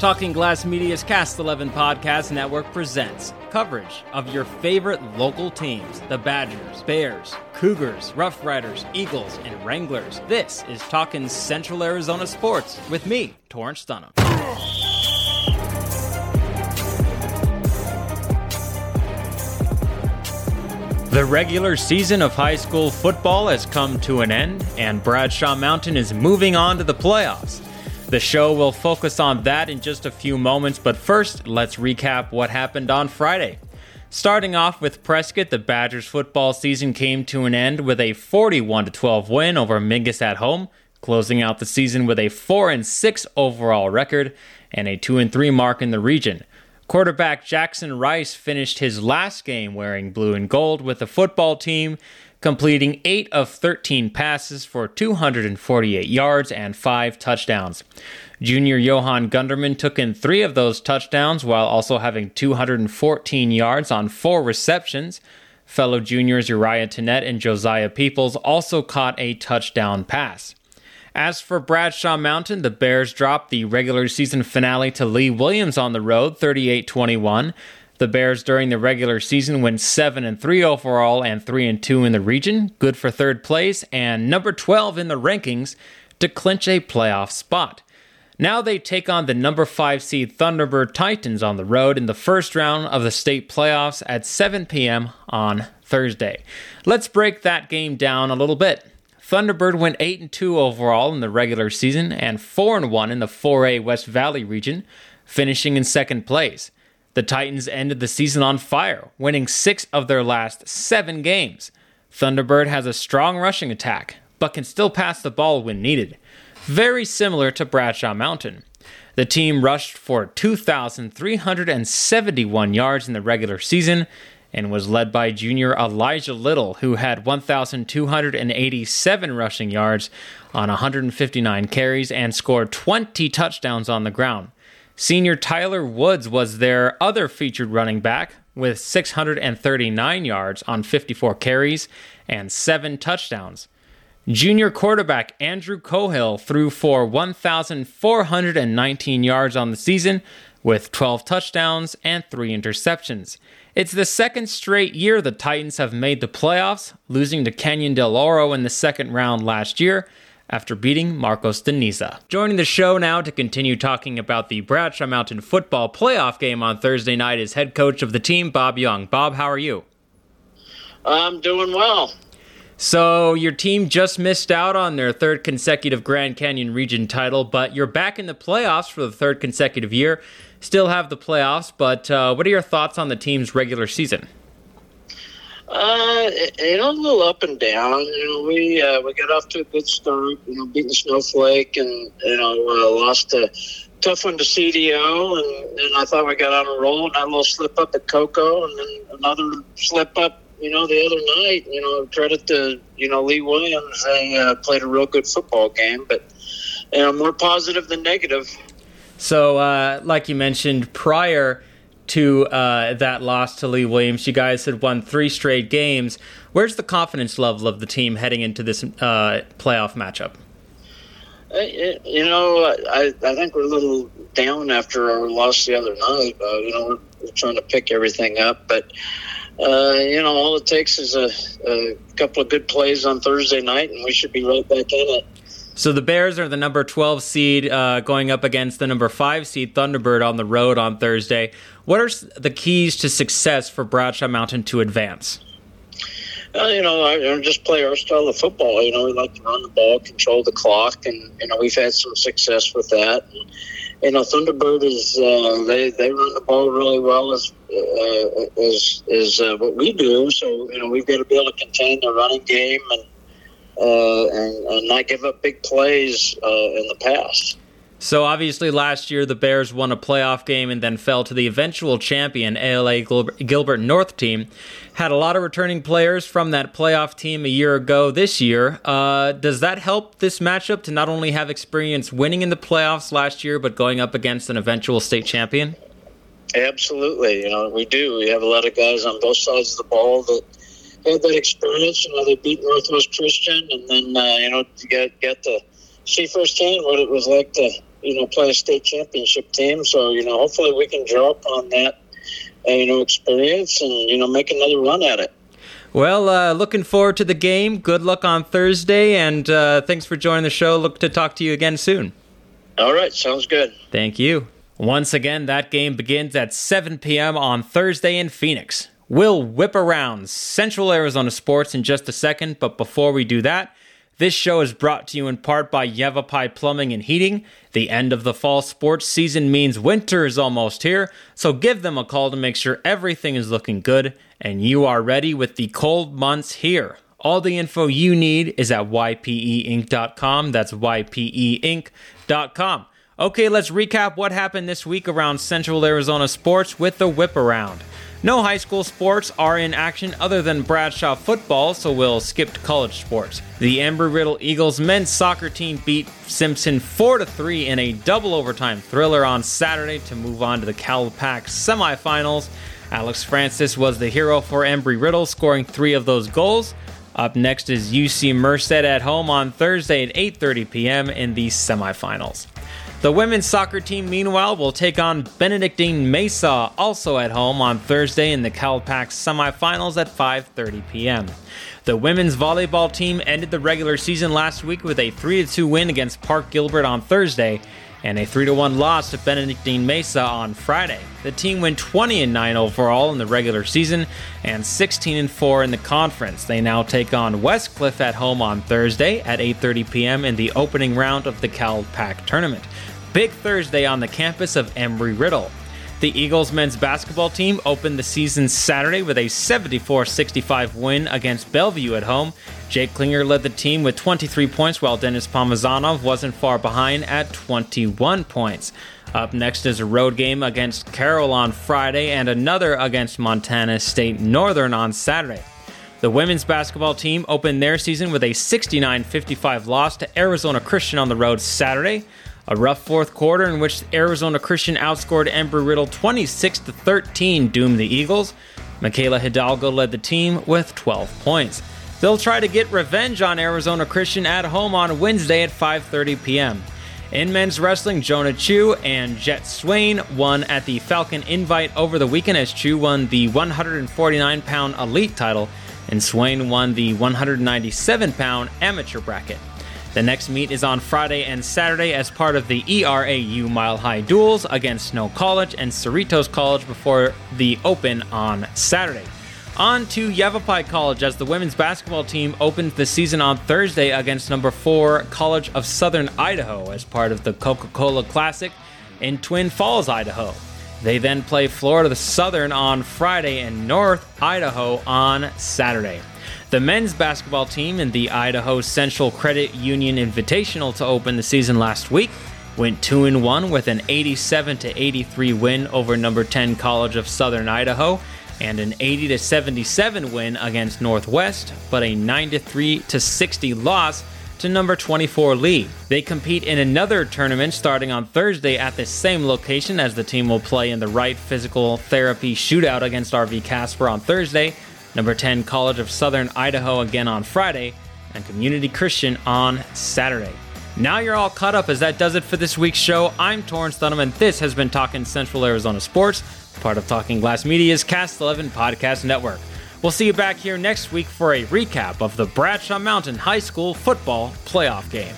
Talking Glass Media's Cast 11 Podcast Network presents coverage of your favorite local teams the Badgers, Bears, Cougars, Roughriders, Eagles, and Wranglers. This is Talking Central Arizona Sports with me, Torrence Dunham. The regular season of high school football has come to an end, and Bradshaw Mountain is moving on to the playoffs. The show will focus on that in just a few moments, but first, let's recap what happened on Friday. Starting off with Prescott, the Badgers football season came to an end with a 41 12 win over Mingus at home, closing out the season with a 4 6 overall record and a 2 3 mark in the region. Quarterback Jackson Rice finished his last game wearing blue and gold with the football team, completing 8 of 13 passes for 248 yards and 5 touchdowns. Junior Johan Gunderman took in 3 of those touchdowns while also having 214 yards on 4 receptions. Fellow juniors Uriah Tennett and Josiah Peoples also caught a touchdown pass. As for Bradshaw Mountain, the Bears dropped the regular season finale to Lee Williams on the road 38 21. The Bears during the regular season went 7 and 3 overall and 3 and 2 in the region, good for third place and number 12 in the rankings to clinch a playoff spot. Now they take on the number 5 seed Thunderbird Titans on the road in the first round of the state playoffs at 7 p.m. on Thursday. Let's break that game down a little bit. Thunderbird went 8 and 2 overall in the regular season and 4 and 1 in the 4A West Valley region, finishing in second place. The Titans ended the season on fire, winning six of their last seven games. Thunderbird has a strong rushing attack, but can still pass the ball when needed. Very similar to Bradshaw Mountain. The team rushed for 2,371 yards in the regular season and was led by junior Elijah Little, who had 1,287 rushing yards on 159 carries and scored 20 touchdowns on the ground. Senior Tyler Woods was their other featured running back with 639 yards on 54 carries and 7 touchdowns. Junior quarterback Andrew Cohill threw for 1,419 yards on the season with 12 touchdowns and 3 interceptions. It's the second straight year the Titans have made the playoffs, losing to Canyon del Oro in the second round last year after beating Marcos de Niza. Joining the show now to continue talking about the Bradshaw Mountain football playoff game on Thursday night is head coach of the team, Bob Young. Bob, how are you? I'm doing well. So, your team just missed out on their third consecutive Grand Canyon region title, but you're back in the playoffs for the third consecutive year. Still have the playoffs, but uh, what are your thoughts on the team's regular season? Uh, you know, a little up and down. You know, we uh, we got off to a good start. You know, beating Snowflake, and you know, uh, lost a tough one to CDO, and, and I thought we got on a roll. And had a little slip up at Cocoa, and then another slip up. You know, the other night. You know, credit to you know Lee Williams. They uh, played a real good football game, but you know, more positive than negative. So, uh, like you mentioned prior to uh, that loss to Lee Williams. You guys had won three straight games. Where's the confidence level of the team heading into this uh, playoff matchup? Uh, you know, I, I think we're a little down after our loss the other night. Uh, you know, we're, trying to pick everything up, but uh, you know, all it takes is a, a couple of good plays on Thursday night, and we should be right back in it. So the Bears are the number 12 seed uh, going up against the number 5 seed Thunderbird on the road on Thursday. What are the keys to success for Bradshaw Mountain to advance? You know, I, just play our style of football. You know, we like to run the ball, control the clock, and you know we've had some success with that. And, you know, Thunderbird is uh, they they run the ball really well as uh, as as uh, what we do. So you know, we've got to be able to contain the running game and uh, and, and, not give up big plays uh, in the past. So obviously, last year the Bears won a playoff game and then fell to the eventual champion ALA Gilbert North team. Had a lot of returning players from that playoff team a year ago. This year, uh, does that help this matchup to not only have experience winning in the playoffs last year, but going up against an eventual state champion? Absolutely, you know we do. We have a lot of guys on both sides of the ball that had that experience. You know, they beat Northwest Christian, and then uh, you know to get get to see firsthand what it was like to you know, play a state championship team. So, you know, hopefully we can draw upon that, uh, you know, experience and, you know, make another run at it. Well, uh, looking forward to the game. Good luck on Thursday, and uh, thanks for joining the show. Look to talk to you again soon. All right, sounds good. Thank you. Once again, that game begins at 7 p.m. on Thursday in Phoenix. We'll whip around Central Arizona sports in just a second, but before we do that, this show is brought to you in part by Yavapai Plumbing and Heating. The end of the fall sports season means winter is almost here, so give them a call to make sure everything is looking good and you are ready with the cold months here. All the info you need is at ypeinc.com. That's ypeinc.com. Okay, let's recap what happened this week around Central Arizona sports with the whip around. No high school sports are in action other than Bradshaw football, so we'll skip to college sports. The Embry Riddle Eagles men's soccer team beat Simpson 4 3 in a double overtime thriller on Saturday to move on to the CalPAC semifinals. Alex Francis was the hero for Embry Riddle, scoring three of those goals. Up next is UC Merced at home on Thursday at 8:30 p.m. in the semifinals. The women's soccer team, meanwhile, will take on Benedictine Mesa, also at home on Thursday in the CalPAC semifinals at 5:30 p.m. The women's volleyball team ended the regular season last week with a 3-2 win against Park Gilbert on Thursday and a 3-1 loss to Benedictine Mesa on Friday. The team went 20 9 overall in the regular season and 16 4 in the conference. They now take on Westcliff at home on Thursday at 8:30 p.m. in the opening round of the CalPAC tournament. Big Thursday on the campus of Embry Riddle. The Eagles men's basketball team opened the season Saturday with a 74 65 win against Bellevue at home. Jake Klinger led the team with 23 points, while Dennis Pomazanov wasn't far behind at 21 points. Up next is a road game against Carroll on Friday and another against Montana State Northern on Saturday. The women's basketball team opened their season with a 69 55 loss to Arizona Christian on the road Saturday. A rough fourth quarter in which Arizona Christian outscored Embry Riddle 26 to 13 doomed the Eagles. Michaela Hidalgo led the team with 12 points. They'll try to get revenge on Arizona Christian at home on Wednesday at 5:30 p.m. In men's wrestling, Jonah Chu and Jet Swain won at the Falcon Invite over the weekend as Chu won the 149 pound elite title and Swain won the 197 pound amateur bracket. The next meet is on Friday and Saturday as part of the ERAU Mile High Duels against Snow College and Cerritos College before the Open on Saturday. On to Yavapai College as the women's basketball team opens the season on Thursday against number 4 College of Southern Idaho as part of the Coca-Cola Classic in Twin Falls, Idaho. They then play Florida Southern on Friday and North Idaho on Saturday. The men's basketball team in the Idaho Central Credit Union Invitational to open the season last week went 2 and 1 with an 87 to 83 win over number 10 College of Southern Idaho and an 80 to 77 win against Northwest, but a 93 to 60 loss to number 24 Lee. They compete in another tournament starting on Thursday at the same location as the team will play in the Wright Physical Therapy Shootout against RV Casper on Thursday number 10 College of Southern Idaho again on Friday, and Community Christian on Saturday. Now you're all caught up as that does it for this week's show. I'm Torrence Dunham, and this has been Talking Central Arizona Sports, part of Talking Glass Media's Cast 11 Podcast Network. We'll see you back here next week for a recap of the Bradshaw Mountain High School football playoff game.